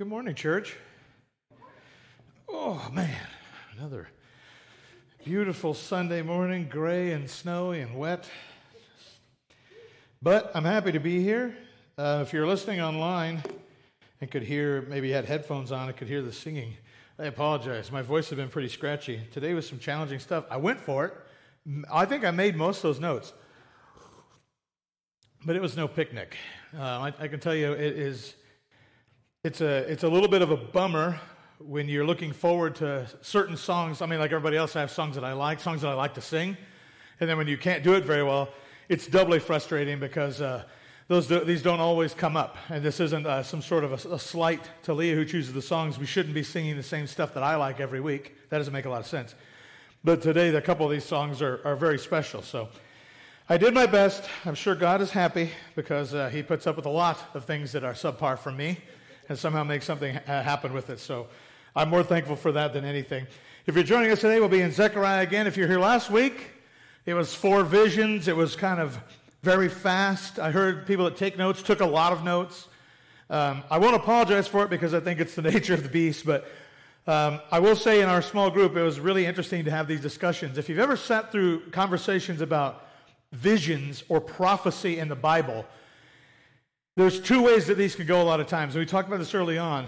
Good morning, church. Oh, man, another beautiful Sunday morning, gray and snowy and wet. But I'm happy to be here. Uh, if you're listening online and could hear, maybe had headphones on and could hear the singing, I apologize. My voice has been pretty scratchy. Today was some challenging stuff. I went for it. I think I made most of those notes, but it was no picnic. Uh, I, I can tell you it is it's a, it's a little bit of a bummer when you're looking forward to certain songs. I mean, like everybody else, I have songs that I like, songs that I like to sing. And then when you can't do it very well, it's doubly frustrating because uh, those, these don't always come up. And this isn't uh, some sort of a, a slight to Leah who chooses the songs. We shouldn't be singing the same stuff that I like every week. That doesn't make a lot of sense. But today, a couple of these songs are, are very special. So I did my best. I'm sure God is happy because uh, He puts up with a lot of things that are subpar from me and somehow make something happen with it. So I'm more thankful for that than anything. If you're joining us today, we'll be in Zechariah again. If you're here last week, it was four visions. It was kind of very fast. I heard people that take notes took a lot of notes. Um, I won't apologize for it because I think it's the nature of the beast, but um, I will say in our small group, it was really interesting to have these discussions. If you've ever sat through conversations about visions or prophecy in the Bible, there's two ways that these can go a lot of times. We talked about this early on.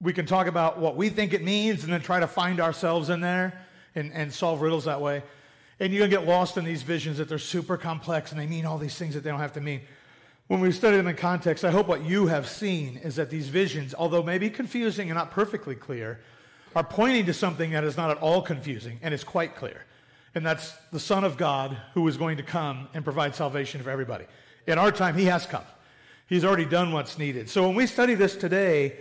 We can talk about what we think it means and then try to find ourselves in there and, and solve riddles that way. And you're going to get lost in these visions that they're super complex and they mean all these things that they don't have to mean. When we study them in context, I hope what you have seen is that these visions, although maybe confusing and not perfectly clear, are pointing to something that is not at all confusing and is quite clear. And that's the Son of God who is going to come and provide salvation for everybody. In our time, he has come. He's already done what's needed. So when we study this today,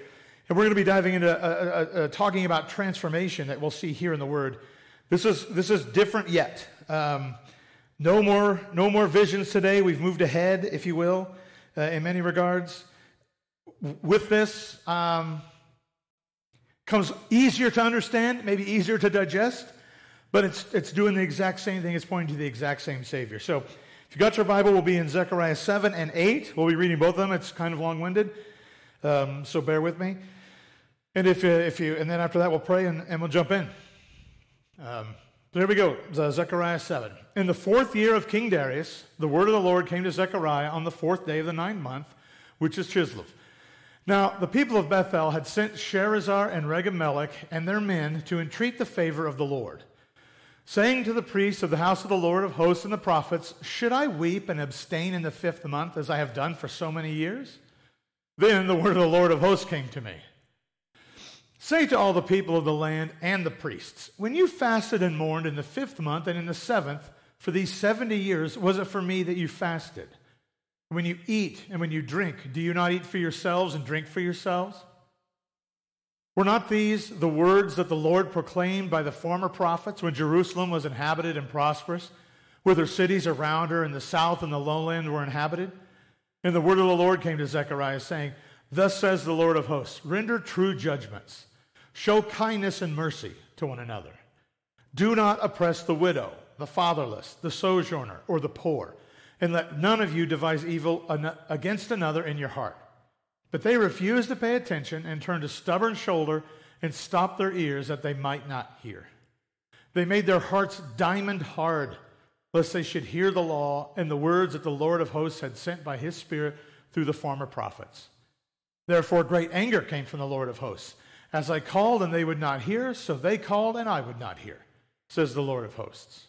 and we're going to be diving into uh, uh, uh, talking about transformation that we'll see here in the Word. This is this is different yet. Um, no more no more visions today. We've moved ahead, if you will, in many regards. With this um, comes easier to understand, maybe easier to digest, but it's it's doing the exact same thing. It's pointing to the exact same Savior. So if you got your Bible, we'll be in Zechariah 7 and 8. We'll be reading both of them. It's kind of long winded, um, so bear with me. And if, uh, if you, and then after that, we'll pray and, and we'll jump in. Um, so here we go, Zechariah 7. In the fourth year of King Darius, the word of the Lord came to Zechariah on the fourth day of the ninth month, which is Chislev. Now, the people of Bethel had sent Sharezer and Regem and their men to entreat the favor of the Lord saying to the priests of the house of the Lord of hosts and the prophets, Should I weep and abstain in the fifth month as I have done for so many years? Then the word of the Lord of hosts came to me. Say to all the people of the land and the priests, When you fasted and mourned in the fifth month and in the seventh, for these 70 years, was it for me that you fasted? When you eat and when you drink, do you not eat for yourselves and drink for yourselves? Were not these the words that the Lord proclaimed by the former prophets when Jerusalem was inhabited and prosperous, with her cities around her in the south and the lowland were inhabited? And the word of the Lord came to Zechariah, saying, Thus says the Lord of hosts, render true judgments, show kindness and mercy to one another. Do not oppress the widow, the fatherless, the sojourner, or the poor, and let none of you devise evil against another in your heart. But they refused to pay attention and turned a stubborn shoulder and stopped their ears that they might not hear. They made their hearts diamond hard, lest they should hear the law and the words that the Lord of hosts had sent by his Spirit through the former prophets. Therefore, great anger came from the Lord of hosts. As I called and they would not hear, so they called and I would not hear, says the Lord of hosts.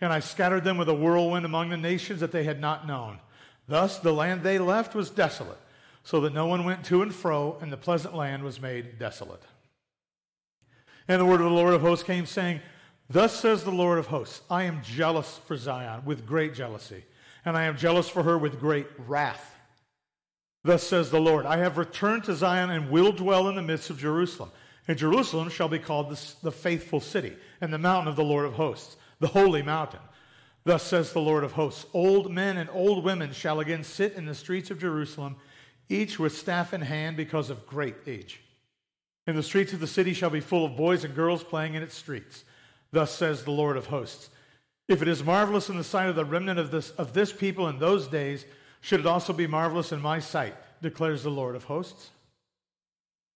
And I scattered them with a whirlwind among the nations that they had not known. Thus, the land they left was desolate so that no one went to and fro, and the pleasant land was made desolate. And the word of the Lord of hosts came, saying, Thus says the Lord of hosts, I am jealous for Zion with great jealousy, and I am jealous for her with great wrath. Thus says the Lord, I have returned to Zion and will dwell in the midst of Jerusalem. And Jerusalem shall be called the, faithful city, and the mountain of the Lord of hosts, the holy mountain. Thus says the Lord of hosts, Old men and old women shall again sit in the streets of Jerusalem each with staff in hand because of great age. And the streets of the city shall be full of boys and girls playing in its streets. Thus says the Lord of hosts. If it is marvelous in the sight of the remnant of this, of this people in those days, should it also be marvelous in my sight, declares the Lord of hosts.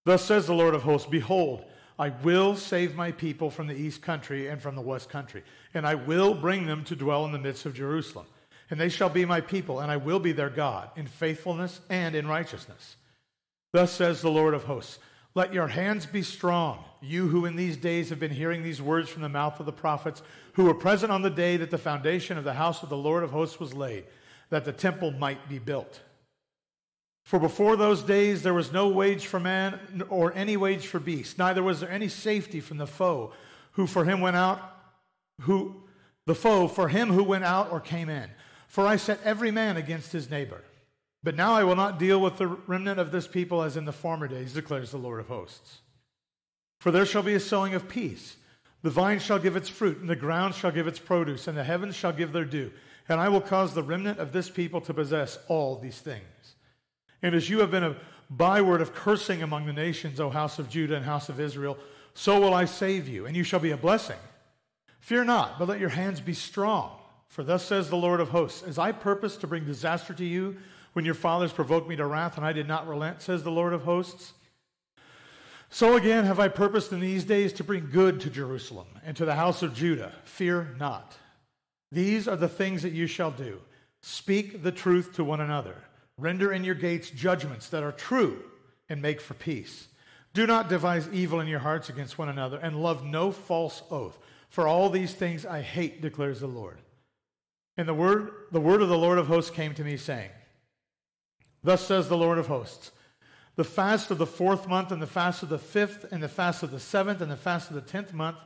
Thus says the Lord of hosts Behold, I will save my people from the east country and from the west country, and I will bring them to dwell in the midst of Jerusalem. And they shall be my people, and I will be their God, in faithfulness and in righteousness. Thus says the Lord of hosts Let your hands be strong, you who in these days have been hearing these words from the mouth of the prophets, who were present on the day that the foundation of the house of the Lord of hosts was laid, that the temple might be built. For before those days there was no wage for man or any wage for beast, neither was there any safety from the foe who for him went out, who the foe for him who went out or came in. For I set every man against his neighbor. But now I will not deal with the remnant of this people as in the former days, declares the Lord of hosts. For there shall be a sowing of peace. The vine shall give its fruit, and the ground shall give its produce, and the heavens shall give their due. And I will cause the remnant of this people to possess all these things. And as you have been a byword of cursing among the nations, O house of Judah and house of Israel, so will I save you, and you shall be a blessing. Fear not, but let your hands be strong. For thus says the Lord of hosts As I purposed to bring disaster to you when your fathers provoked me to wrath, and I did not relent, says the Lord of hosts, so again have I purposed in these days to bring good to Jerusalem and to the house of Judah. Fear not. These are the things that you shall do. Speak the truth to one another Render in your gates judgments that are true and make for peace. Do not devise evil in your hearts against one another, and love no false oath. For all these things I hate, declares the Lord. And the word, the word of the Lord of hosts came to me, saying, Thus says the Lord of hosts The fast of the fourth month, and the fast of the fifth, and the fast of the seventh, and the fast of the tenth month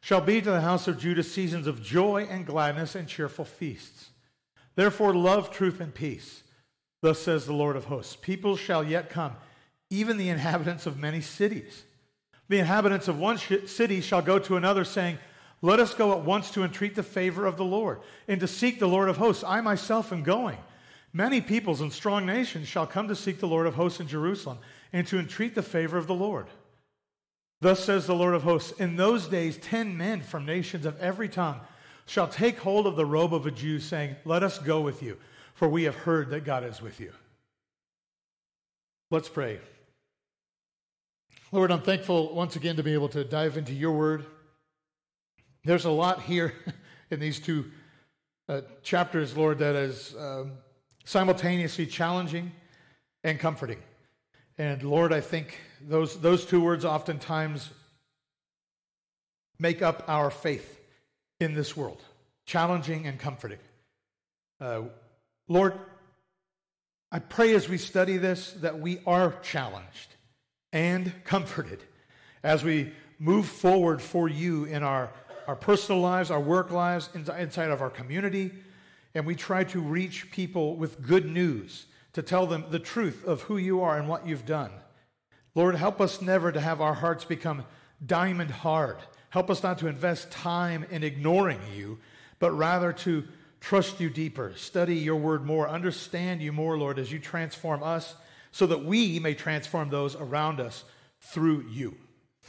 shall be to the house of Judah seasons of joy and gladness and cheerful feasts. Therefore, love truth and peace. Thus says the Lord of hosts People shall yet come, even the inhabitants of many cities. The inhabitants of one city shall go to another, saying, Let us go at once to entreat the favor of the Lord, and to seek the Lord of hosts. I myself am going. Many peoples and strong nations shall come to seek the Lord of hosts in Jerusalem, and to entreat the favor of the Lord. Thus says the Lord of hosts In those days, ten men from nations of every tongue shall take hold of the robe of a Jew, saying, Let us go with you for we have heard that God is with you. Let's pray. Lord, I'm thankful once again to be able to dive into your word. There's a lot here in these two uh, chapters, Lord, that is um, simultaneously challenging and comforting. And Lord, I think those, those two words oftentimes make up our faith in this world challenging and comforting. Uh, Lord, I pray as we study this that we are challenged and comforted as we move forward for you in our, our personal lives, our work lives, inside of our community, and we try to reach people with good news to tell them the truth of who you are and what you've done. Lord, help us never to have our hearts become diamond hard. Help us not to invest time in ignoring you, but rather to trust you deeper, study your word more, understand you more, Lord, as you transform us so that we may transform those around us through you.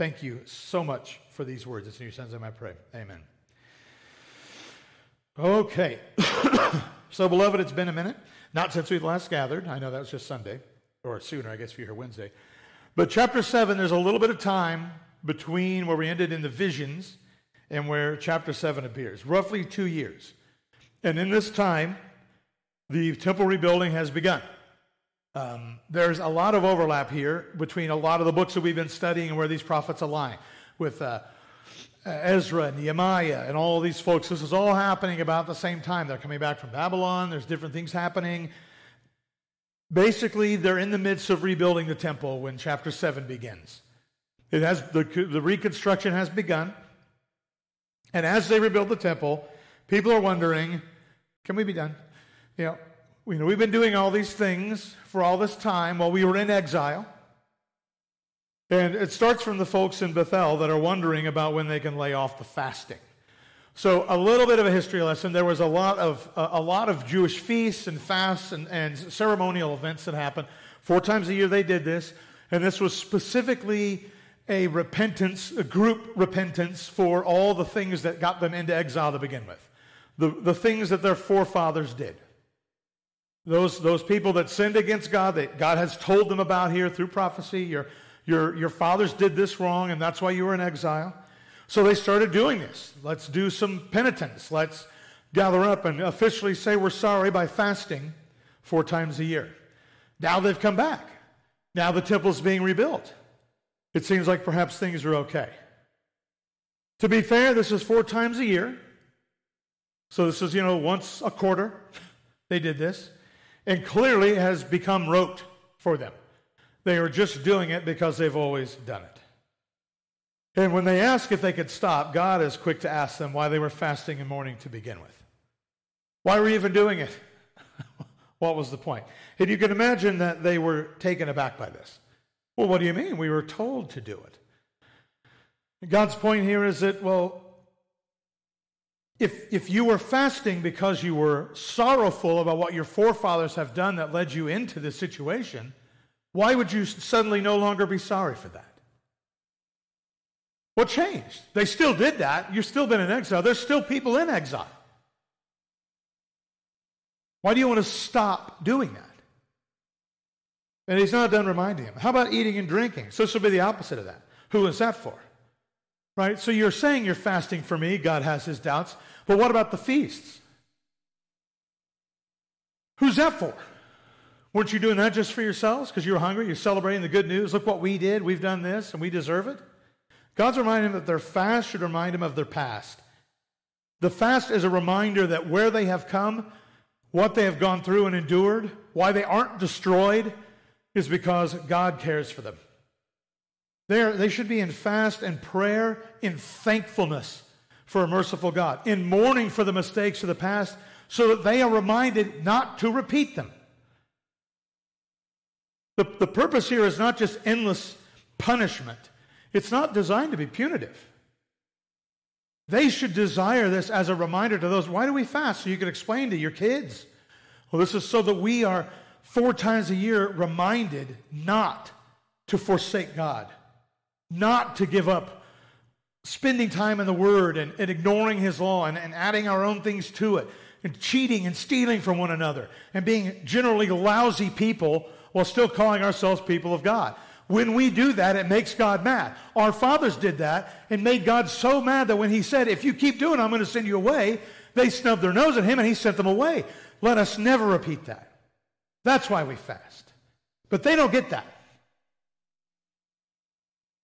Thank you so much for these words. It's in your son's name I pray. Amen. Okay. so, beloved, it's been a minute. Not since we last gathered. I know that was just Sunday, or sooner, I guess, if you're here Wednesday. But chapter 7, there's a little bit of time between where we ended in the visions and where chapter 7 appears, roughly two years. And in this time, the temple rebuilding has begun. Um, there's a lot of overlap here between a lot of the books that we've been studying and where these prophets align with uh, Ezra and Nehemiah and all these folks. This is all happening about the same time. They're coming back from Babylon, there's different things happening. Basically, they're in the midst of rebuilding the temple when chapter 7 begins. It has the, the reconstruction has begun. And as they rebuild the temple, people are wondering can we be done? You know, you know, we've been doing all these things for all this time while we were in exile. And it starts from the folks in Bethel that are wondering about when they can lay off the fasting. So, a little bit of a history lesson. There was a lot of, a lot of Jewish feasts and fasts and, and ceremonial events that happened. Four times a year they did this. And this was specifically a repentance, a group repentance for all the things that got them into exile to begin with the, the things that their forefathers did. Those, those people that sinned against God, that God has told them about here through prophecy. Your your, your fathers did this wrong, and that's why you were in exile. So they started doing this. Let's do some penitence. Let's gather up and officially say we're sorry by fasting four times a year. Now they've come back. Now the temple's being rebuilt. It seems like perhaps things are okay. To be fair, this is four times a year. So this is, you know, once a quarter they did this. And clearly has become rote for them. They are just doing it because they've always done it. And when they ask if they could stop, God is quick to ask them why they were fasting and mourning to begin with. Why were you even doing it? what was the point? And you can imagine that they were taken aback by this. Well, what do you mean? We were told to do it. God's point here is that, well, if, if you were fasting because you were sorrowful about what your forefathers have done that led you into this situation, why would you suddenly no longer be sorry for that? What changed? They still did that. You've still been in exile. There's still people in exile. Why do you want to stop doing that? And he's not done reminding him. How about eating and drinking? So this will be the opposite of that. Who is that for? Right? So you're saying you're fasting for me. God has his doubts. But what about the feasts? Who's that for? Weren't you doing that just for yourselves because you were hungry? You're celebrating the good news. Look what we did. We've done this and we deserve it. God's reminding them that their fast should remind them of their past. The fast is a reminder that where they have come, what they have gone through and endured, why they aren't destroyed, is because God cares for them. They're, they should be in fast and prayer, in thankfulness for a merciful God, in mourning for the mistakes of the past, so that they are reminded not to repeat them. The, the purpose here is not just endless punishment, it's not designed to be punitive. They should desire this as a reminder to those. Why do we fast? So you can explain to your kids. Well, this is so that we are four times a year reminded not to forsake God, not to give up spending time in the Word and, and ignoring His law and, and adding our own things to it, and cheating and stealing from one another, and being generally lousy people while still calling ourselves people of God. When we do that, it makes God mad. Our fathers did that and made God so mad that when He said, If you keep doing it, I'm going to send you away, they snubbed their nose at Him and He sent them away. Let us never repeat that. That's why we fast. But they don't get that.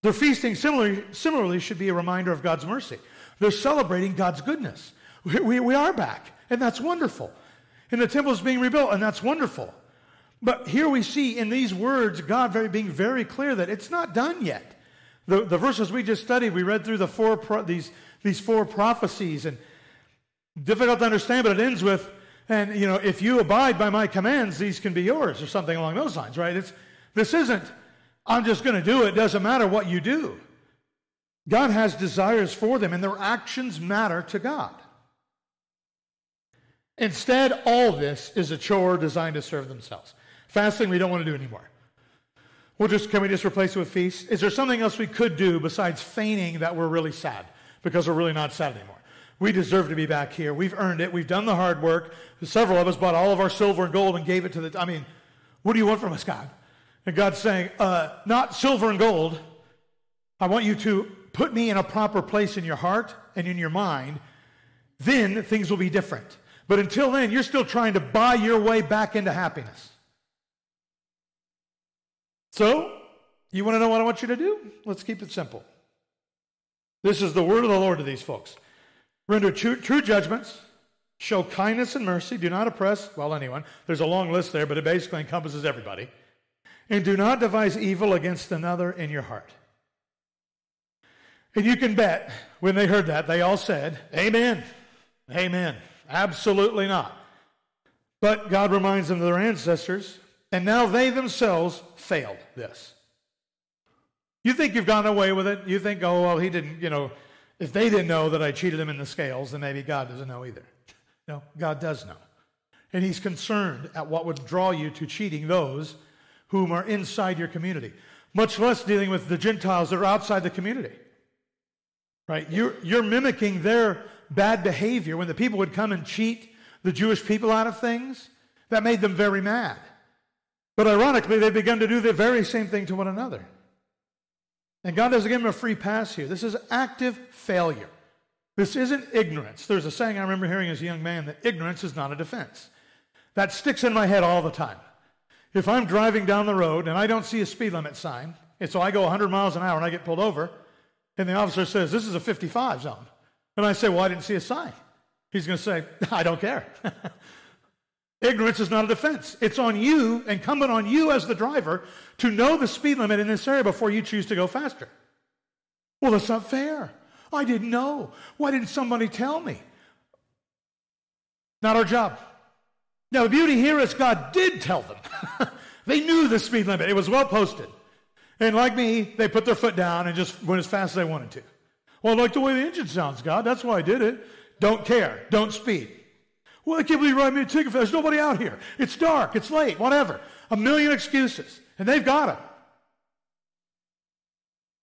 Their feasting similarly, similarly should be a reminder of God's mercy. They're celebrating God's goodness. We, we, we are back, and that's wonderful. And the temple is being rebuilt, and that's wonderful. But here we see in these words God very, being very clear that it's not done yet. The, the verses we just studied, we read through the four pro, these, these four prophecies, and difficult to understand, but it ends with and, you know, if you abide by my commands, these can be yours, or something along those lines, right? It's, this isn't, I'm just going to do it. Doesn't matter what you do. God has desires for them, and their actions matter to God. Instead, all this is a chore designed to serve themselves. Fasting, we don't want to do anymore. We'll just, can we just replace it with feast? Is there something else we could do besides feigning that we're really sad because we're really not sad anymore? We deserve to be back here. We've earned it. We've done the hard work. Several of us bought all of our silver and gold and gave it to the. I mean, what do you want from us, God? And God's saying, uh, not silver and gold. I want you to put me in a proper place in your heart and in your mind. Then things will be different. But until then, you're still trying to buy your way back into happiness. So, you want to know what I want you to do? Let's keep it simple. This is the word of the Lord to these folks. Render true, true judgments, show kindness and mercy, do not oppress, well, anyone. There's a long list there, but it basically encompasses everybody. And do not devise evil against another in your heart. And you can bet when they heard that, they all said, Amen. Amen. Absolutely not. But God reminds them of their ancestors, and now they themselves failed this. You think you've gotten away with it? You think, oh, well, he didn't, you know, if they didn't know that I cheated them in the scales, then maybe God doesn't know either. No, God does know. And He's concerned at what would draw you to cheating those whom are inside your community, much less dealing with the Gentiles that are outside the community. Right? You're, you're mimicking their bad behavior when the people would come and cheat the Jewish people out of things. That made them very mad. But ironically, they've begun to do the very same thing to one another. And God doesn't give them a free pass here. This is active failure. This isn't ignorance. There's a saying I remember hearing as a young man that ignorance is not a defense. That sticks in my head all the time. If I'm driving down the road and I don't see a speed limit sign, and so I go 100 miles an hour and I get pulled over, and the officer says, This is a 55 zone. And I say, Well, I didn't see a sign. He's going to say, I don't care. Ignorance is not a defense. It's on you, incumbent on you as the driver, to know the speed limit in this area before you choose to go faster. Well, that's not fair. I didn't know. Why didn't somebody tell me? Not our job. Now, the beauty here is God did tell them. they knew the speed limit, it was well posted. And like me, they put their foot down and just went as fast as they wanted to. Well, I like the way the engine sounds, God. That's why I did it. Don't care. Don't speed. Well, I can't believe you write me a ticket There's nobody out here. It's dark. It's late. Whatever. A million excuses. And they've got it.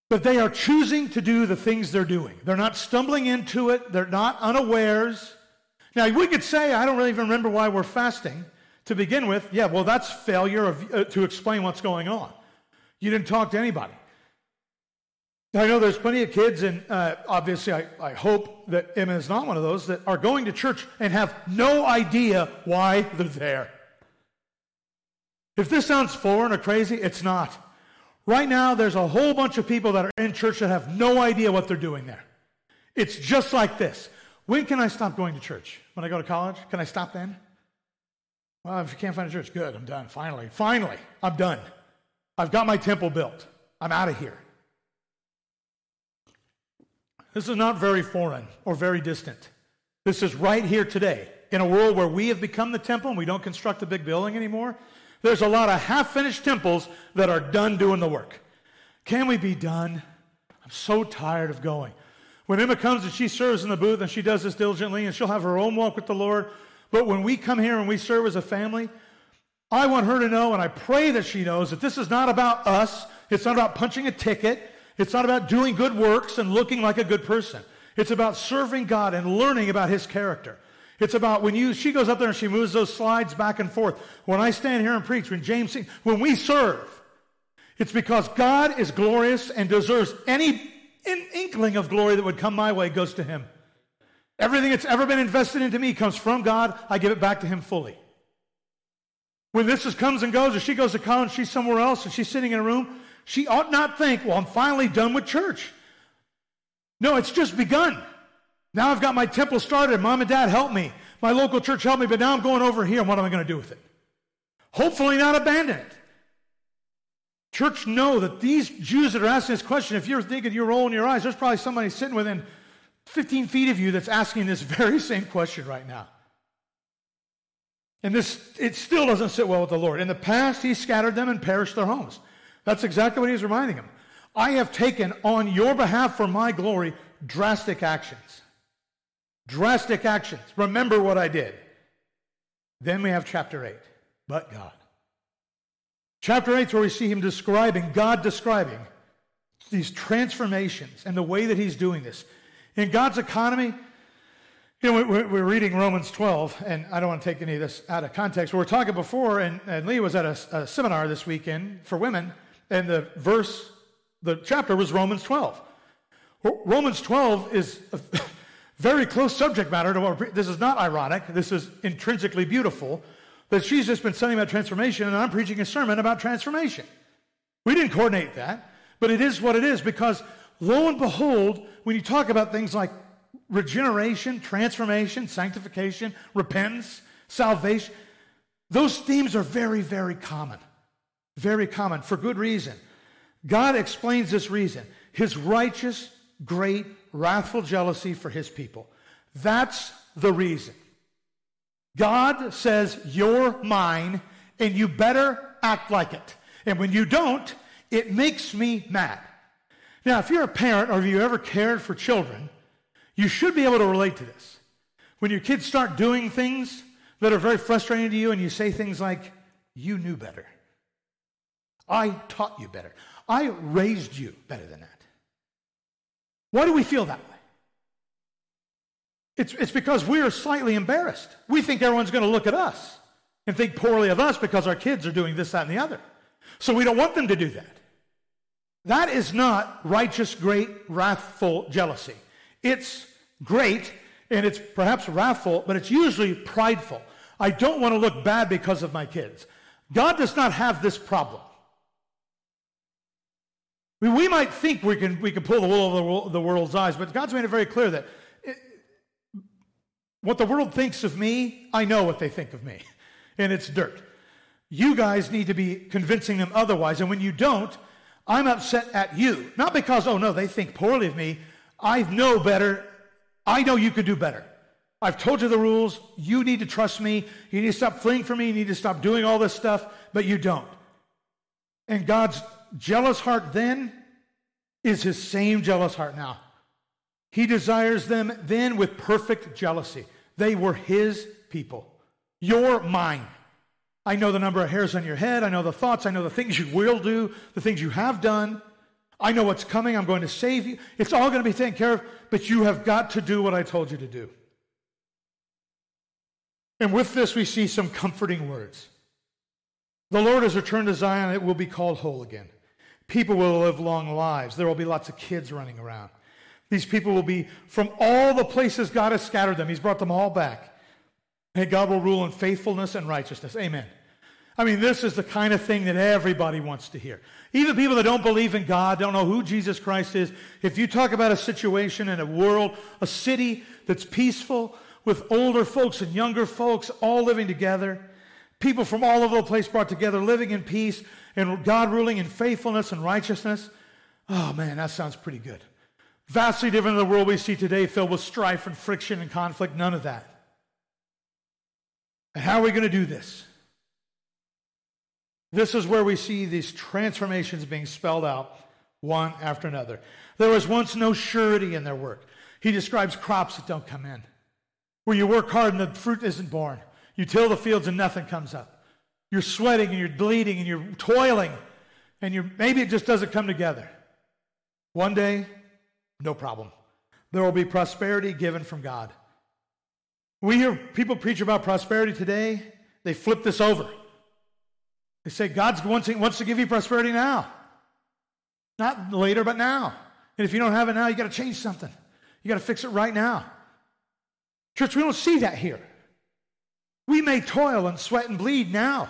But they are choosing to do the things they're doing. They're not stumbling into it. They're not unawares. Now, we could say, I don't really even remember why we're fasting to begin with. Yeah, well, that's failure of, uh, to explain what's going on. You didn't talk to anybody. I know there's plenty of kids, and uh, obviously, I, I hope that Emma is not one of those that are going to church and have no idea why they're there. If this sounds foreign or crazy, it's not. Right now, there's a whole bunch of people that are in church that have no idea what they're doing there. It's just like this. When can I stop going to church? When I go to college? Can I stop then? Well, if you can't find a church, good, I'm done. Finally, finally, I'm done. I've got my temple built. I'm out of here. This is not very foreign or very distant. This is right here today. In a world where we have become the temple and we don't construct a big building anymore, there's a lot of half finished temples that are done doing the work. Can we be done? I'm so tired of going. When Emma comes and she serves in the booth and she does this diligently and she'll have her own walk with the Lord. But when we come here and we serve as a family, I want her to know, and I pray that she knows, that this is not about us. It's not about punching a ticket. It's not about doing good works and looking like a good person. It's about serving God and learning about his character. It's about when you, she goes up there and she moves those slides back and forth. When I stand here and preach, when James sings, when we serve, it's because God is glorious and deserves any inkling of glory that would come my way goes to him. Everything that's ever been invested into me comes from God. I give it back to him fully. When this is, comes and goes, or she goes to college, she's somewhere else, and she's sitting in a room, she ought not think, well, I'm finally done with church. No, it's just begun. Now I've got my temple started. Mom and dad help me. My local church helped me, but now I'm going over here. And what am I going to do with it? Hopefully, not abandon it. Church, know that these Jews that are asking this question, if you're thinking you're rolling your eyes, there's probably somebody sitting within 15 feet of you that's asking this very same question right now. And this, it still doesn't sit well with the Lord. In the past, He scattered them and perished their homes. That's exactly what he's reminding them. I have taken on your behalf for my glory drastic actions. Drastic actions. Remember what I did. Then we have chapter 8. But God. Chapter 8 is where we see him describing, God describing these transformations and the way that he's doing this. In God's economy, you know, we're, reading Romans 12, and I don't want to take any of this out of context. We were talking before, and, and Lee was at a, a seminar this weekend for women, and the verse, the chapter was Romans 12. Romans 12 is a very close subject matter to what this is not ironic. This is intrinsically beautiful. That she's just been studying about transformation, and I'm preaching a sermon about transformation. We didn't coordinate that, but it is what it is because lo and behold, when you talk about things like regeneration, transformation, sanctification, repentance, salvation, those themes are very, very common. Very common for good reason. God explains this reason his righteous, great, wrathful jealousy for his people. That's the reason. God says, You're mine, and you better act like it. And when you don't, it makes me mad. Now, if you're a parent or if you ever cared for children, you should be able to relate to this. When your kids start doing things that are very frustrating to you, and you say things like, You knew better. I taught you better. I raised you better than that. Why do we feel that way? It's, it's because we are slightly embarrassed. We think everyone's going to look at us and think poorly of us because our kids are doing this, that, and the other. So we don't want them to do that. That is not righteous, great, wrathful jealousy. It's great and it's perhaps wrathful, but it's usually prideful. I don't want to look bad because of my kids. God does not have this problem. Mean, we might think we can, we can pull the wool over the world's eyes, but God's made it very clear that what the world thinks of me, I know what they think of me, and it's dirt. You guys need to be convincing them otherwise, and when you don't, I'm upset at you. Not because, oh no, they think poorly of me. I know better. I know you could do better. I've told you the rules. You need to trust me. You need to stop fleeing from me. You need to stop doing all this stuff, but you don't. And God's jealous heart then is his same jealous heart now. He desires them then with perfect jealousy. They were his people. You're mine. I know the number of hairs on your head. I know the thoughts. I know the things you will do, the things you have done. I know what's coming. I'm going to save you. It's all going to be taken care of, but you have got to do what I told you to do. And with this, we see some comforting words. The Lord has returned to Zion, it will be called whole again. People will live long lives. There will be lots of kids running around. These people will be from all the places God has scattered them. He's brought them all back. And God will rule in faithfulness and righteousness. Amen. I mean, this is the kind of thing that everybody wants to hear. Even people that don't believe in God, don't know who Jesus Christ is. If you talk about a situation in a world, a city that's peaceful, with older folks and younger folks all living together, people from all over the place brought together, living in peace, and God ruling in faithfulness and righteousness. Oh man, that sounds pretty good. Vastly different than the world we see today, filled with strife and friction and conflict. None of that. And how are we going to do this? This is where we see these transformations being spelled out one after another. There was once no surety in their work. He describes crops that don't come in, where you work hard and the fruit isn't born. You till the fields and nothing comes up. You're sweating and you're bleeding and you're toiling, and you're, maybe it just doesn't come together. One day, no problem. There will be prosperity given from God. We hear people preach about prosperity today, they flip this over. They say God wants, wants to give you prosperity now. Not later, but now. And if you don't have it now, you got to change something. You got to fix it right now. Church, we don't see that here. We may toil and sweat and bleed now.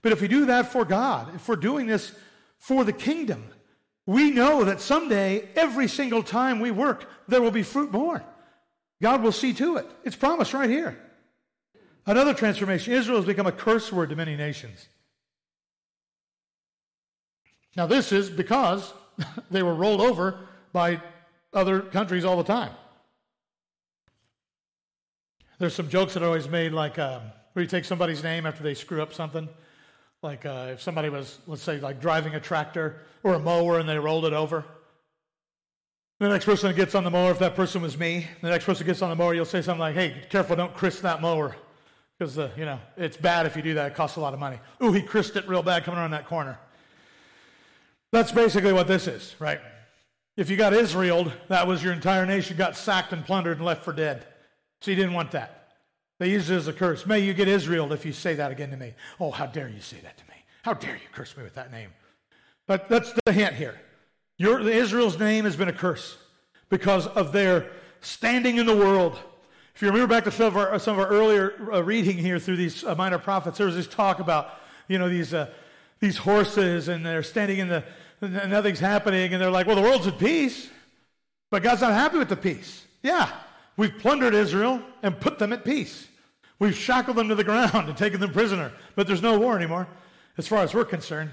But if we do that for God, if we're doing this for the kingdom, we know that someday, every single time we work, there will be fruit born. God will see to it. It's promised right here. Another transformation Israel has become a curse word to many nations. Now, this is because they were rolled over by other countries all the time. There's some jokes that are always made, like um, where you take somebody's name after they screw up something. Like uh, if somebody was, let's say, like driving a tractor or a mower and they rolled it over. The next person that gets on the mower, if that person was me, the next person gets on the mower, you'll say something like, hey, careful, don't crisp that mower. Because, uh, you know, it's bad if you do that. It costs a lot of money. Ooh, he crisped it real bad coming around that corner. That's basically what this is, right? If you got Israel, that was your entire nation got sacked and plundered and left for dead. So you didn't want that. They used it as a curse. May you get Israel if you say that again to me. Oh, how dare you say that to me? How dare you curse me with that name? But that's the hint here. Your, Israel's name has been a curse because of their standing in the world. If you remember back to some of our, some of our earlier uh, reading here through these uh, minor prophets, there was this talk about, you know, these, uh, these horses and they're standing in the, nothing's happening, and they're like, well, the world's at peace, but God's not happy with the peace. Yeah, we've plundered Israel and put them at peace. We've shackled them to the ground and taken them prisoner, but there's no war anymore, as far as we're concerned.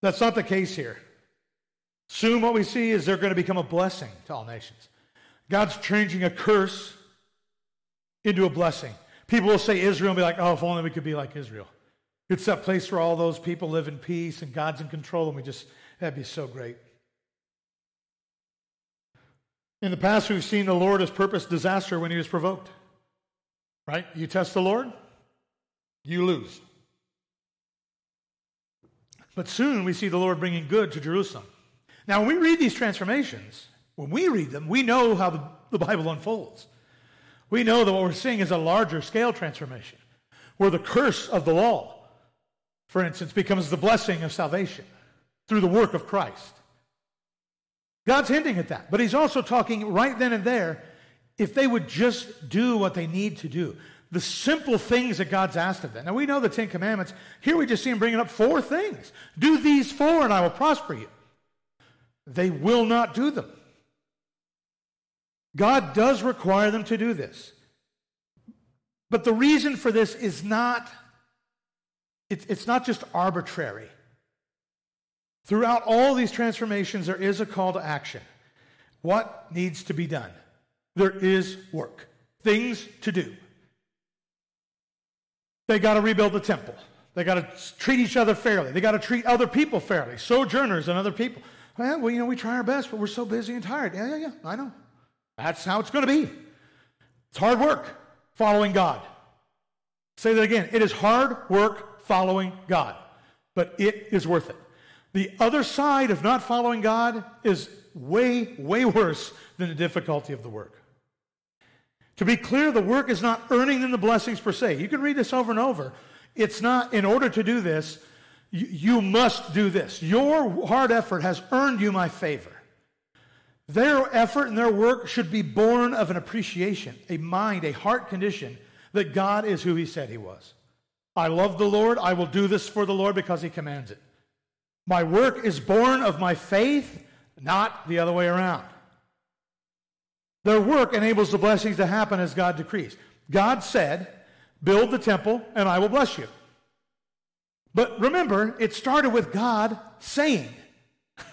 That's not the case here. Soon, what we see is they're going to become a blessing to all nations. God's changing a curse into a blessing. People will say Israel and be like, oh, if only we could be like Israel. It's that place where all those people live in peace and God's in control, and we just, that'd be so great. In the past, we've seen the Lord has purposed disaster when he was provoked. Right? You test the Lord, you lose. But soon we see the Lord bringing good to Jerusalem. Now, when we read these transformations, when we read them, we know how the, the Bible unfolds. We know that what we're seeing is a larger scale transformation, where the curse of the law for instance, becomes the blessing of salvation. through the work of Christ. God's hinting at that. But he's also talking right then and there if they would just do what they need to do. The simple things that God's asked of them. Now we know the Ten Commandments. Here we just see him bringing up four things. Do these four and I will prosper you. They will not do them. God does require them to do this. But the reason for this is not, it's not just arbitrary. Throughout all these transformations, there is a call to action. What needs to be done? There is work, things to do. They got to rebuild the temple. They got to treat each other fairly. They got to treat other people fairly, sojourners and other people. Oh, well, well, you know, we try our best, but we're so busy and tired. Yeah, yeah, yeah, I know. That's how it's going to be. It's hard work following God. Say that again. It is hard work following God, but it is worth it. The other side of not following God is way, way worse than the difficulty of the work. To be clear, the work is not earning them the blessings per se. You can read this over and over. It's not, in order to do this, you, you must do this. Your hard effort has earned you my favor. Their effort and their work should be born of an appreciation, a mind, a heart condition that God is who He said He was. I love the Lord. I will do this for the Lord because He commands it. My work is born of my faith, not the other way around. Their work enables the blessings to happen as God decrees. God said, Build the temple, and I will bless you. But remember, it started with God saying.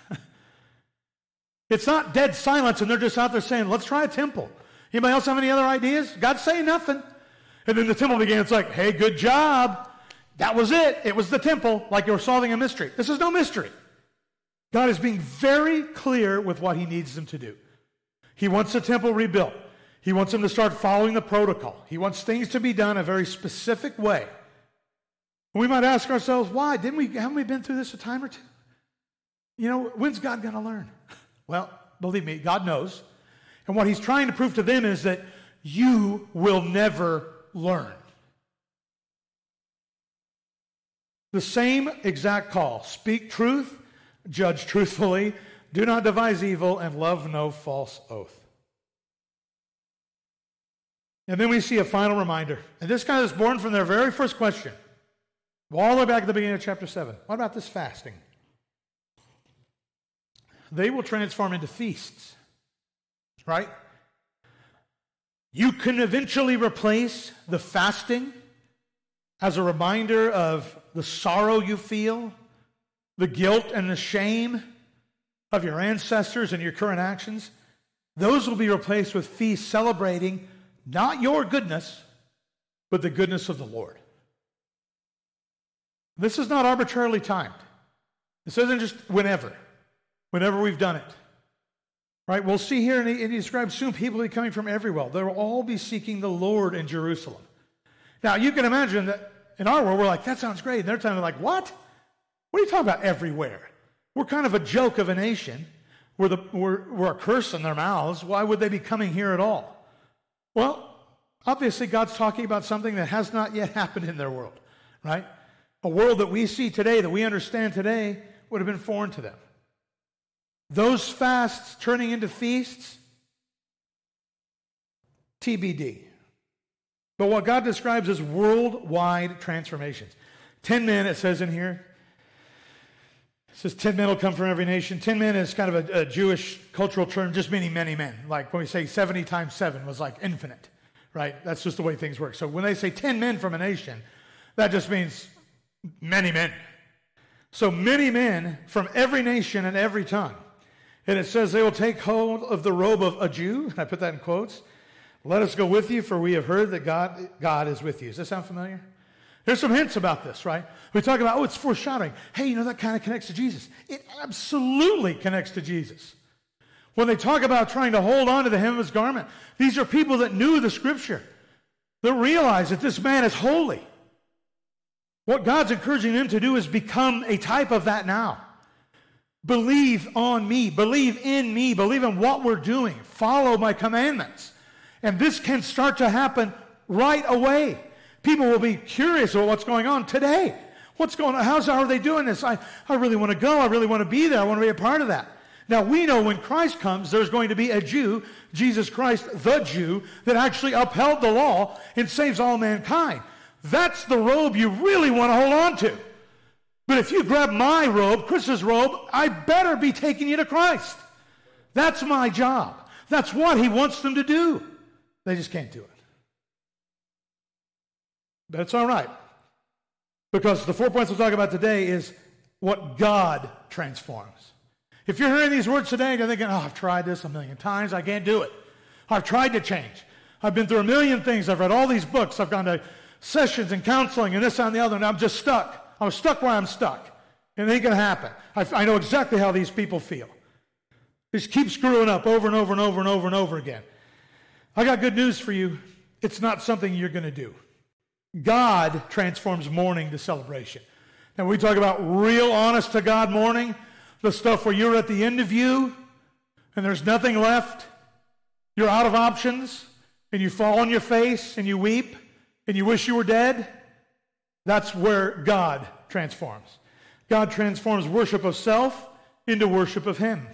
it's not dead silence, and they're just out there saying, Let's try a temple. Anybody else have any other ideas? God's saying nothing. And then the temple began. It's like, Hey, good job. That was it. It was the temple, like you were solving a mystery. This is no mystery. God is being very clear with what he needs them to do. He wants the temple rebuilt. He wants them to start following the protocol. He wants things to be done a very specific way. We might ask ourselves, why? Didn't we, haven't we been through this a time or two? You know, when's God to learn? Well, believe me, God knows. And what he's trying to prove to them is that you will never learn. The same exact call speak truth, judge truthfully, do not devise evil, and love no false oath. And then we see a final reminder. And this guy is born from their very first question. All the way back at the beginning of chapter 7. What about this fasting? They will transform into feasts, right? You can eventually replace the fasting as a reminder of the sorrow you feel, the guilt and the shame of your ancestors and your current actions, those will be replaced with feasts celebrating not your goodness, but the goodness of the Lord. This is not arbitrarily timed. This isn't just whenever, whenever we've done it. Right? We'll see here, and he, describes soon people will be coming from everywhere. They will all be seeking the Lord in Jerusalem. Now, you can imagine that in our world, we're like, that sounds great. And they're telling me, like, what? What are you talking about everywhere? We're kind of a joke of a nation. We're, the, we're, we're a curse in their mouths. Why would they be coming here at all? Well, obviously, God's talking about something that has not yet happened in their world, right? A world that we see today, that we understand today, would have been foreign to them. Those fasts turning into feasts, TBD. But what God describes as worldwide transformations. Ten men, it says in here. Says ten men will come from every nation. Ten men is kind of a, a Jewish cultural term, just meaning many men. Like when we say 70 times seven was like infinite, right? That's just the way things work. So when they say ten men from a nation, that just means many men. So many men from every nation and every tongue. And it says they will take hold of the robe of a Jew. I put that in quotes let us go with you, for we have heard that God, God is with you. Does that sound familiar? There's some hints about this, right? We talk about, oh, it's foreshadowing. Hey, you know, that kind of connects to Jesus. It absolutely connects to Jesus. When they talk about trying to hold on to the hem of his garment, these are people that knew the scripture, that realize that this man is holy. What God's encouraging them to do is become a type of that now. Believe on me, believe in me, believe in what we're doing, follow my commandments. And this can start to happen right away. People will be curious about what's going on today. What's going on? How's, how are they doing this? I, I really want to go. I really want to be there. I want to be a part of that. Now, we know when Christ comes, there's going to be a Jew, Jesus Christ, the Jew, that actually upheld the law and saves all mankind. That's the robe you really want to hold on to. But if you grab my robe, Chris's robe, I better be taking you to Christ. That's my job. That's what he wants them to do. They just can't do it. That's all right. Because the four points we'll talk about today is what God transforms. If you're hearing these words today and you're thinking, oh, I've tried this a million times, I can't do it. I've tried to change. I've been through a million things. I've read all these books. I've gone to sessions and counseling and this and the other, and I'm just stuck. I'm stuck where I'm stuck. It ain't going to happen. I, I know exactly how these people feel. Just keep screwing up over and over and over and over and over again. I got good news for you. It's not something you're going to do. God transforms mourning to celebration. Now, we talk about real honest to God mourning the stuff where you're at the end of you and there's nothing left. You're out of options and you fall on your face and you weep and you wish you were dead. That's where God transforms. God transforms worship of self into worship of Him.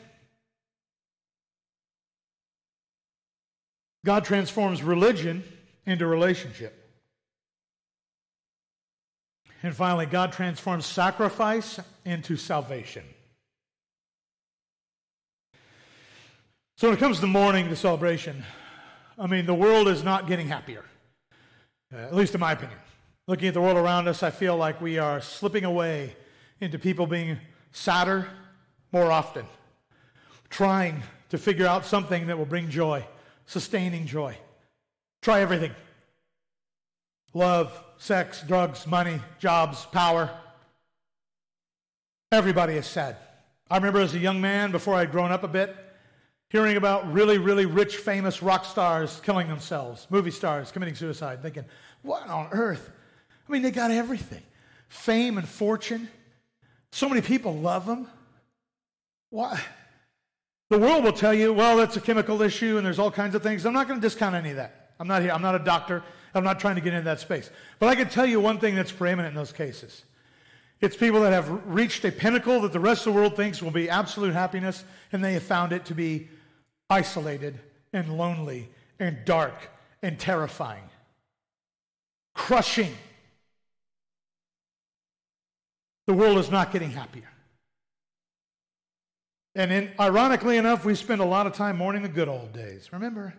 God transforms religion into relationship. And finally, God transforms sacrifice into salvation. So when it comes to mourning, the celebration, I mean, the world is not getting happier, uh, at least in my opinion. Looking at the world around us, I feel like we are slipping away into people being sadder more often, trying to figure out something that will bring joy, sustaining joy. Try everything love, sex, drugs, money, jobs, power. Everybody is sad. I remember as a young man, before I'd grown up a bit, hearing about really, really rich, famous rock stars killing themselves, movie stars committing suicide, thinking, what on earth? I mean, they got everything fame and fortune. So many people love them. Why? The world will tell you, well, that's a chemical issue and there's all kinds of things. I'm not going to discount any of that. I'm not here. I'm not a doctor. I'm not trying to get into that space. But I can tell you one thing that's preeminent in those cases. It's people that have reached a pinnacle that the rest of the world thinks will be absolute happiness, and they have found it to be isolated and lonely and dark and terrifying, crushing. The world is not getting happier. And in, ironically enough, we spend a lot of time mourning the good old days. Remember?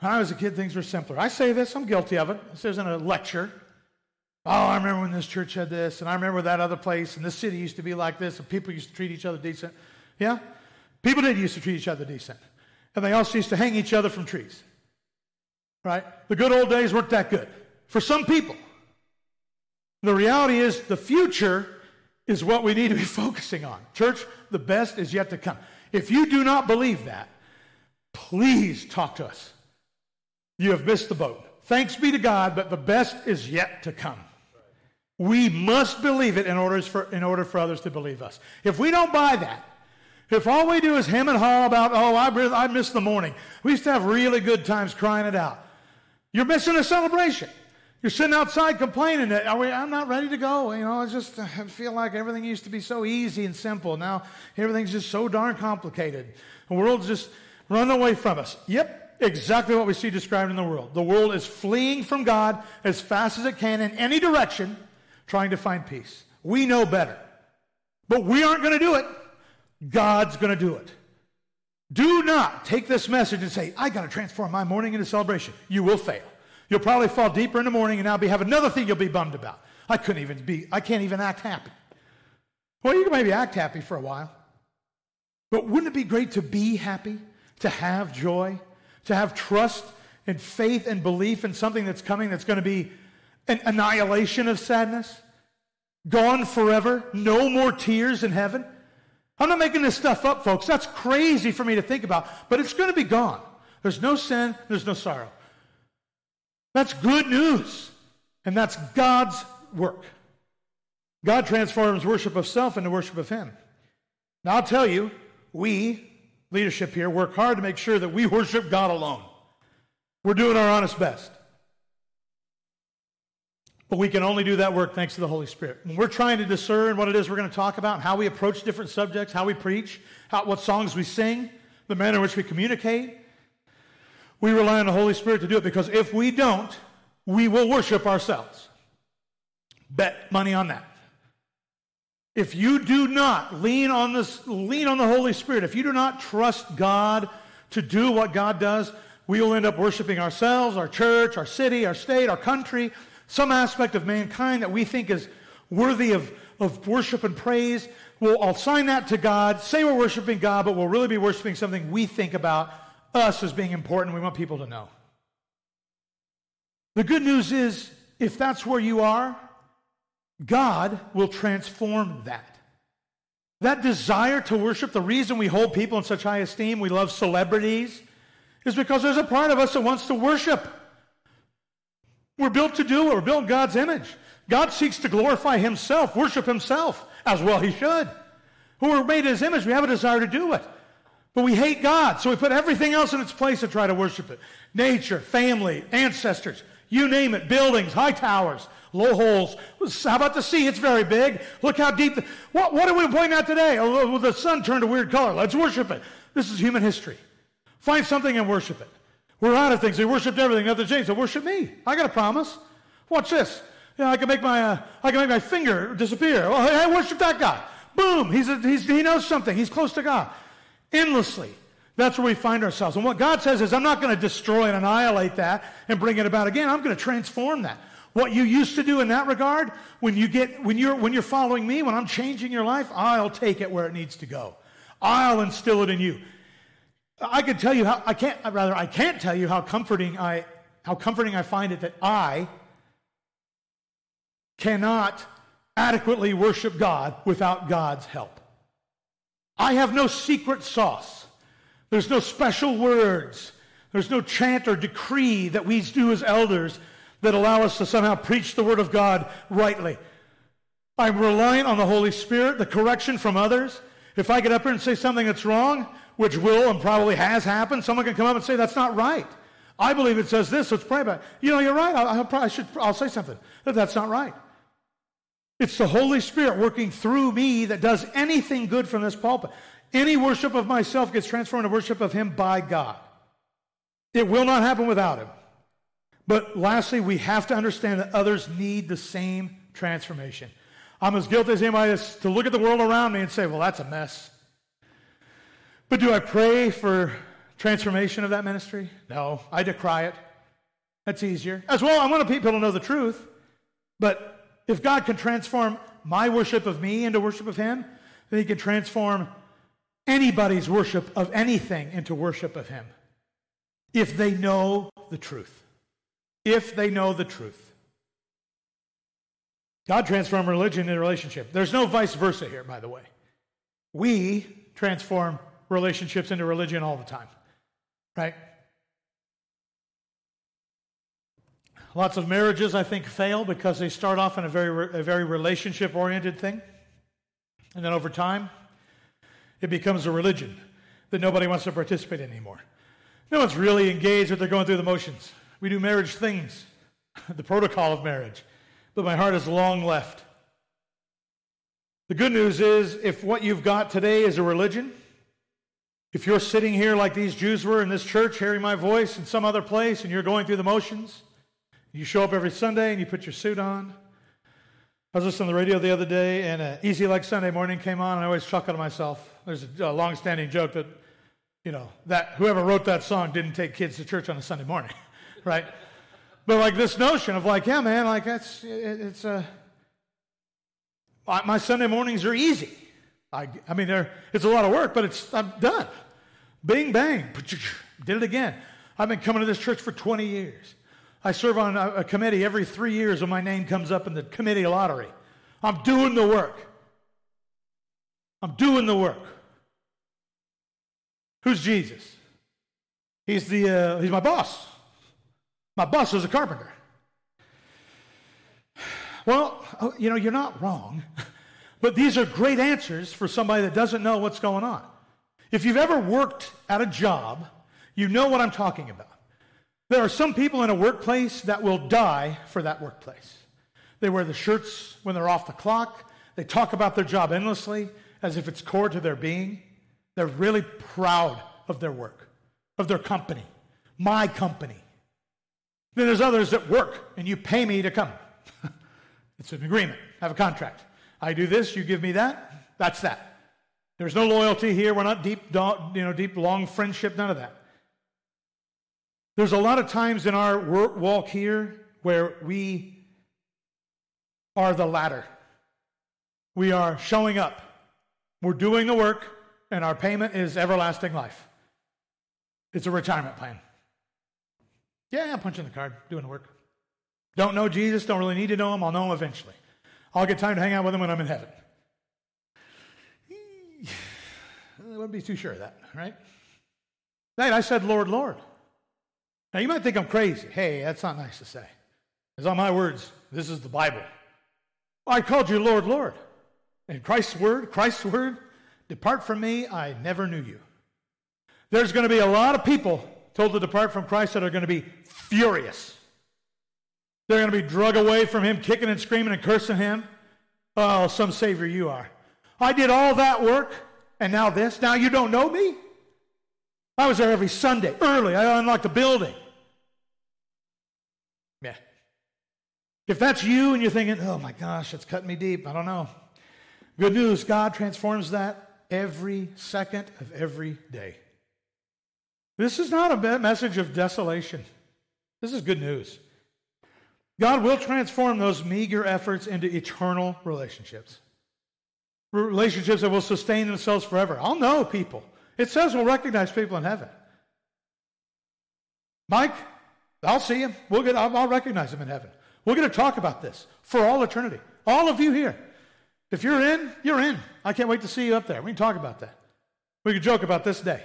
When I was a kid, things were simpler. I say this, I'm guilty of it. This isn't a lecture. Oh, I remember when this church had this, and I remember that other place, and this city used to be like this, and people used to treat each other decent. Yeah? People did used to treat each other decent. And they also used to hang each other from trees. Right? The good old days weren't that good for some people. The reality is, the future is what we need to be focusing on. Church, the best is yet to come. If you do not believe that, please talk to us. You have missed the boat. Thanks be to God, but the best is yet to come. We must believe it in order for, in order for others to believe us. If we don't buy that, if all we do is hem and haw about, oh, I, I missed the morning, we used to have really good times crying it out. You're missing a celebration. You're sitting outside complaining that we, I'm not ready to go. You know, I just I feel like everything used to be so easy and simple. Now everything's just so darn complicated. The world's just run away from us. Yep, exactly what we see described in the world. The world is fleeing from God as fast as it can in any direction, trying to find peace. We know better. But we aren't going to do it. God's going to do it. Do not take this message and say, I got to transform my mourning into celebration. You will fail. You'll probably fall deeper in the mourning and now be, have another thing you'll be bummed about. I couldn't even be, I can't even act happy. Well, you can maybe act happy for a while. But wouldn't it be great to be happy, to have joy, to have trust and faith and belief in something that's coming that's going to be an annihilation of sadness, gone forever, no more tears in heaven. I'm not making this stuff up, folks. That's crazy for me to think about, but it's going to be gone. There's no sin, there's no sorrow. That's good news, and that's God's work. God transforms worship of self into worship of Him. Now, I'll tell you, we, leadership here work hard to make sure that we worship God alone. We're doing our honest best. But we can only do that work thanks to the Holy Spirit. When we're trying to discern what it is we're going to talk about, how we approach different subjects, how we preach, how, what songs we sing, the manner in which we communicate, we rely on the Holy Spirit to do it because if we don't, we will worship ourselves. Bet money on that. If you do not lean on this, lean on the Holy Spirit, if you do not trust God to do what God does, we will end up worshiping ourselves, our church, our city, our state, our country, some aspect of mankind that we think is worthy of, of worship and praise. We'll assign that to God, say we're worshiping God, but we'll really be worshiping something we think about us as being important. We want people to know. The good news is, if that's where you are, God will transform that. That desire to worship, the reason we hold people in such high esteem, we love celebrities, is because there's a part of us that wants to worship. We're built to do it. We're built in God's image. God seeks to glorify himself, worship himself, as well he should. Who are made in his image, we have a desire to do it. But we hate God, so we put everything else in its place to try to worship it. Nature, family, ancestors, you name it, buildings, high towers, low holes. How about the sea? It's very big. Look how deep. The, what, what are we pointing at today? Oh, the sun turned a weird color. Let's worship it. This is human history. Find something and worship it. We're out of things. They worshiped everything. Nothing changed. So worship me. I got a promise. Watch this. You know, I can make my uh, I can make my finger disappear. Well, hey, I worship that guy. Boom. He's, a, he's he knows something. He's close to God. Endlessly. That's where we find ourselves. And what God says is, I'm not going to destroy and annihilate that and bring it about again. I'm going to transform that. What you used to do in that regard, when you get when you're when you're following me, when I'm changing your life, I'll take it where it needs to go. I'll instill it in you. I can tell you how I can't uh, rather I can't tell you how comforting I how comforting I find it that I cannot adequately worship God without God's help. I have no secret sauce. There's no special words. There's no chant or decree that we do as elders that allow us to somehow preach the Word of God rightly. I'm relying on the Holy Spirit, the correction from others. If I get up here and say something that's wrong, which will and probably has happened, someone can come up and say, that's not right. I believe it says this, let's pray about it. You know, you're right. I, I should, I'll say something. That that's not right. It's the Holy Spirit working through me that does anything good from this pulpit. Any worship of myself gets transformed to worship of Him by God. It will not happen without Him. But lastly, we have to understand that others need the same transformation. I'm as guilty as anybody is to look at the world around me and say, well, that's a mess. But do I pray for transformation of that ministry? No, I decry it. That's easier. As well, I want people to know the truth. But if God can transform my worship of me into worship of Him, then He can transform anybody's worship of anything into worship of Him if they know the truth. If they know the truth. God transformed religion into relationship. There's no vice versa here, by the way. We transform relationships into religion all the time, right? Lots of marriages, I think, fail because they start off in a very, a very relationship oriented thing. And then over time, it becomes a religion that nobody wants to participate in anymore. No one's really engaged, but they're going through the motions. We do marriage things, the protocol of marriage, but my heart is long left. The good news is if what you've got today is a religion, if you're sitting here like these Jews were in this church, hearing my voice in some other place, and you're going through the motions, you show up every Sunday and you put your suit on, I was listening to the radio the other day, and Easy Like Sunday Morning came on, and I always chuckle to myself. There's a, a long-standing joke that, you know, that whoever wrote that song didn't take kids to church on a Sunday morning, right? But like this notion of like, yeah, man, like that's it, it's a. Uh, my Sunday mornings are easy. I, I mean, they're, it's a lot of work, but it's I'm done. Bing bang, did it again. I've been coming to this church for 20 years. I serve on a, a committee every three years when my name comes up in the committee lottery. I'm doing the work. I'm doing the work. Who's Jesus? He's, the, uh, he's my boss. My boss is a carpenter. Well, oh, you know, you're not wrong, but these are great answers for somebody that doesn't know what's going on. If you've ever worked at a job, you know what I'm talking about. There are some people in a workplace that will die for that workplace. They wear the shirts when they're off the clock. They talk about their job endlessly as if it's core to their being. They're really proud of their work, of their company, my company. Then there's others that work and you pay me to come. it's an agreement, I have a contract. I do this, you give me that, that's that. There's no loyalty here. We're not deep, you know, deep, long friendship, none of that. There's a lot of times in our walk here where we are the latter. We are showing up. We're doing the work, and our payment is everlasting life. It's a retirement plan. Yeah, I'm punching the card, doing the work. Don't know Jesus, don't really need to know him. I'll know him eventually. I'll get time to hang out with him when I'm in heaven. I wouldn't be too sure of that, right? Right, I said, Lord, Lord. Now you might think I'm crazy. Hey, that's not nice to say. It's on my words. This is the Bible. I called you Lord, Lord. And Christ's word, Christ's word, depart from me, I never knew you. There's going to be a lot of people told to depart from Christ that are going to be furious. They're going to be drug away from him, kicking and screaming and cursing him. Oh, some Savior you are. I did all that work, and now this. Now you don't know me? I was there every Sunday, early. I unlocked the building. Yeah. If that's you and you're thinking, oh my gosh, it's cutting me deep, I don't know. Good news God transforms that every second of every day. This is not a message of desolation. This is good news. God will transform those meager efforts into eternal relationships. Relationships that will sustain themselves forever. I'll know people. It says we'll recognize people in heaven. Mike, I'll see him. We'll get, I'll, recognize him in heaven. We're going to talk about this for all eternity. All of you here. If you're in, you're in. I can't wait to see you up there. We can talk about that. We can joke about this day.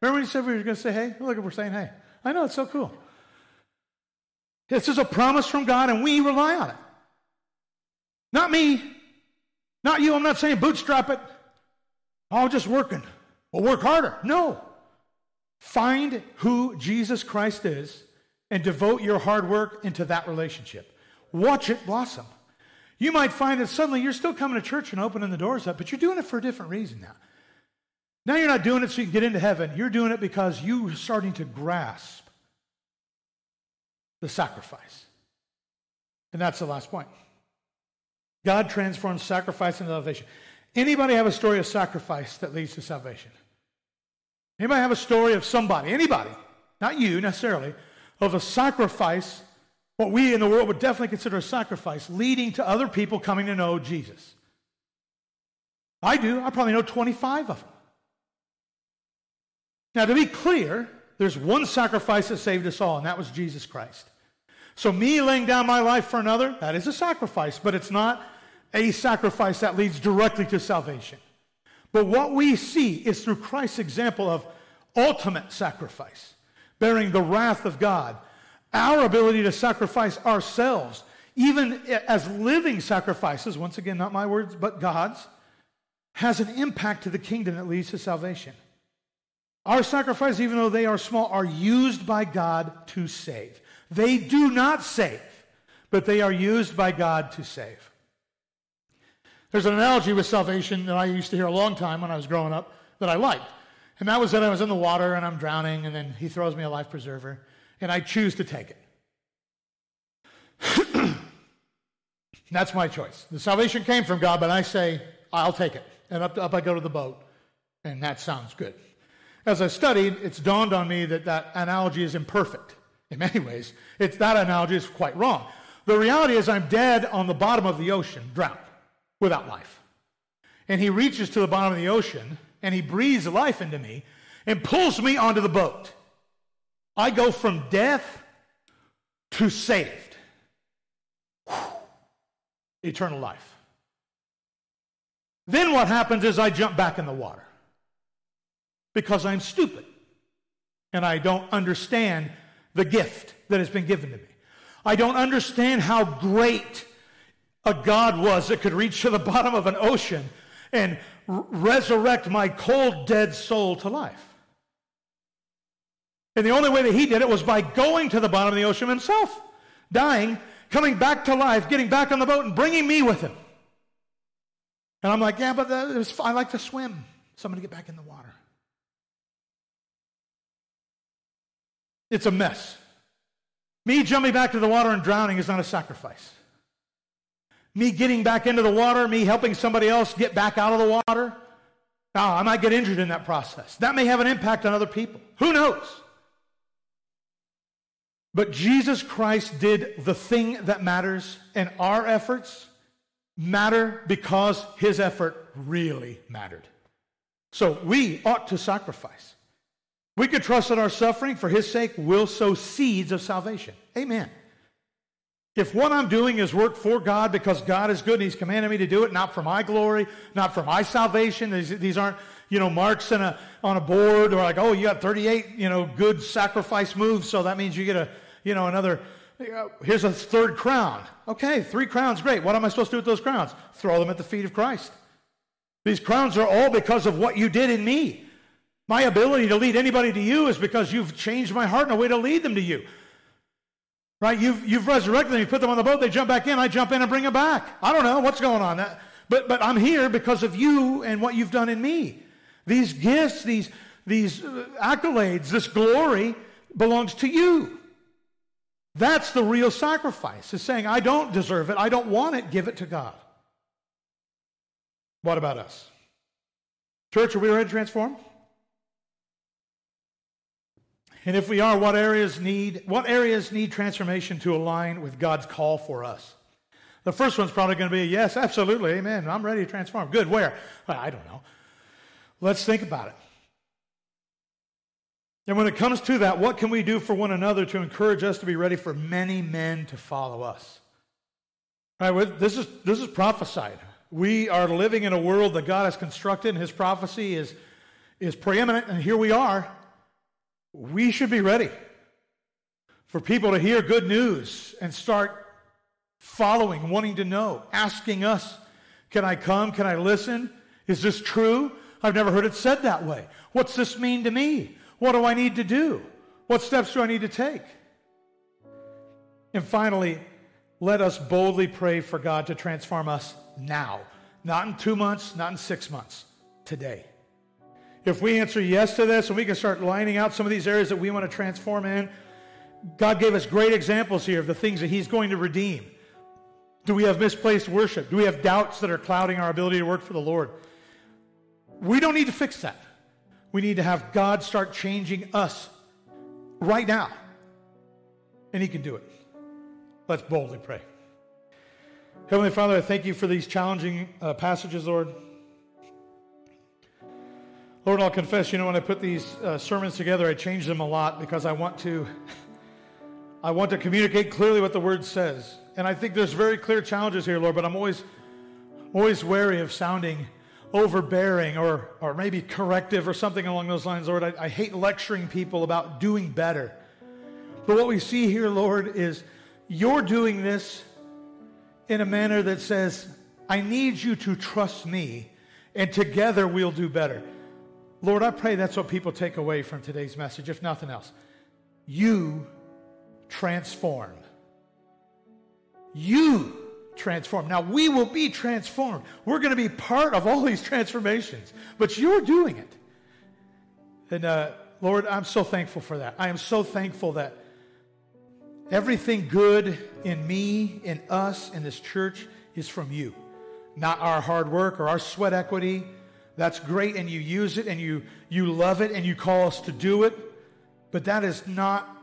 Remember when you said we were going to say hey? Look, we're saying hey. I know, it's so cool. This is a promise from God, and we rely on it. Not me. Not you. I'm not saying bootstrap it. Oh, just working. Well, work harder. No. Find who Jesus Christ is and devote your hard work into that relationship. Watch it blossom. You might find that suddenly you're still coming to church and opening the doors up, but you're doing it for a different reason now. Now you're not doing it so you can get into heaven. You're doing it because you're starting to grasp the sacrifice. And that's the last point. God transforms sacrifice into salvation. Anybody have a story of sacrifice that leads to salvation? Anybody have a story of somebody, anybody, not you necessarily, of a sacrifice, what we in the world would definitely consider a sacrifice, leading to other people coming to know Jesus? I do. I probably know 25 of them. Now, to be clear, there's one sacrifice that saved us all, and that was Jesus Christ. So, me laying down my life for another, that is a sacrifice, but it's not a sacrifice that leads directly to salvation. But what we see is through Christ's example of ultimate sacrifice, bearing the wrath of God, our ability to sacrifice ourselves, even as living sacrifices, once again, not my words, but God's, has an impact to the kingdom that leads to salvation. Our sacrifices, even though they are small, are used by God to save. They do not save, but they are used by God to save. There's an analogy with salvation that I used to hear a long time when I was growing up that I liked. And that was that I was in the water and I'm drowning, and then he throws me a life preserver, and I choose to take it. That's my choice. The salvation came from God, but I say, I'll take it. And up, up I go to the boat, and that sounds good. As I studied, it's dawned on me that that analogy is imperfect in many ways. It's, that analogy is quite wrong. The reality is, I'm dead on the bottom of the ocean, drowned, without life. And he reaches to the bottom of the ocean and he breathes life into me and pulls me onto the boat. I go from death to saved. Whew. Eternal life. Then what happens is I jump back in the water because I'm stupid and I don't understand the gift that has been given to me. I don't understand how great a God was that could reach to the bottom of an ocean and r- resurrect my cold, dead soul to life. And the only way that he did it was by going to the bottom of the ocean himself, dying, coming back to life, getting back on the boat, and bringing me with him. And I'm like, yeah, but I like to swim. Somebody get back in the water. It's a mess. Me jumping back to the water and drowning is not a sacrifice. Me getting back into the water, me helping somebody else get back out of the water, now, I might get injured in that process. That may have an impact on other people. Who knows? But Jesus Christ did the thing that matters, and our efforts matter because his effort really mattered. So we ought to sacrifice. We could trust that our suffering for his sake will sow seeds of salvation. Amen. If what I'm doing is work for God because God is good and He's commanded me to do it, not for my glory, not for my salvation, these, these aren't, you know, marks in a, on a board or like, oh, you got 38, you know, good sacrifice moves, so that means you get a, you know, another, uh, here's a third crown. Okay, three crowns, great. What am I supposed to do with those crowns? Throw them at the feet of Christ. These crowns are all because of what you did in me. My ability to lead anybody to you is because you've changed my heart in a way to lead them to you. Right? You've, you've resurrected them, you put them on the boat, they jump back in, I jump in and bring them back. I don't know what's going on. But, but I'm here because of you and what you've done in me. These gifts, these, these uh, accolades, this glory belongs to you. That's the real sacrifice, is saying, I don't deserve it, I don't want it, give it to God. What about us? Church, are we ready to transform? And if we are, what areas need what areas need transformation to align with God's call for us? The first one's probably going to be yes, absolutely, amen. I'm ready to transform. Good. Where? I don't know. Let's think about it. And when it comes to that, what can we do for one another to encourage us to be ready for many men to follow us? Right, this is this is prophesied. We are living in a world that God has constructed, and His prophecy is is preeminent, and here we are we should be ready for people to hear good news and start following, wanting to know, asking us, Can I come? Can I listen? Is this true? I've never heard it said that way. What's this mean to me? What do I need to do? What steps do I need to take? And finally, let us boldly pray for God to transform us now. Not in two months, not in six months, today. If we answer yes to this and we can start lining out some of these areas that we want to transform in, God gave us great examples here of the things that He's going to redeem. Do we have misplaced worship? Do we have doubts that are clouding our ability to work for the Lord? We don't need to fix that. We need to have God start changing us right now. And He can do it. Let's boldly pray. Heavenly Father, I thank you for these challenging uh, passages, Lord. Lord, I'll confess, you know, when I put these uh, sermons together, I change them a lot because I want to I want to communicate clearly what the word says. And I think there's very clear challenges here, Lord, but I'm always always wary of sounding overbearing or or maybe corrective or something along those lines, Lord. I, I hate lecturing people about doing better. But what we see here, Lord, is you're doing this in a manner that says, I need you to trust me, and together we'll do better. Lord, I pray that's what people take away from today's message, if nothing else. You transform. You transform. Now, we will be transformed. We're going to be part of all these transformations, but you're doing it. And uh, Lord, I'm so thankful for that. I am so thankful that everything good in me, in us, in this church is from you, not our hard work or our sweat equity that's great and you use it and you, you love it and you call us to do it. But that is not,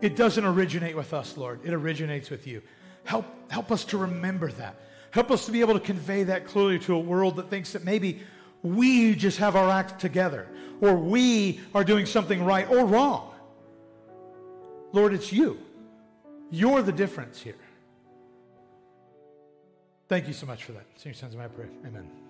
it doesn't originate with us, Lord. It originates with you. Help, help us to remember that. Help us to be able to convey that clearly to a world that thinks that maybe we just have our act together or we are doing something right or wrong. Lord, it's you. You're the difference here. Thank you so much for that. Senior sons of my prayer. Amen.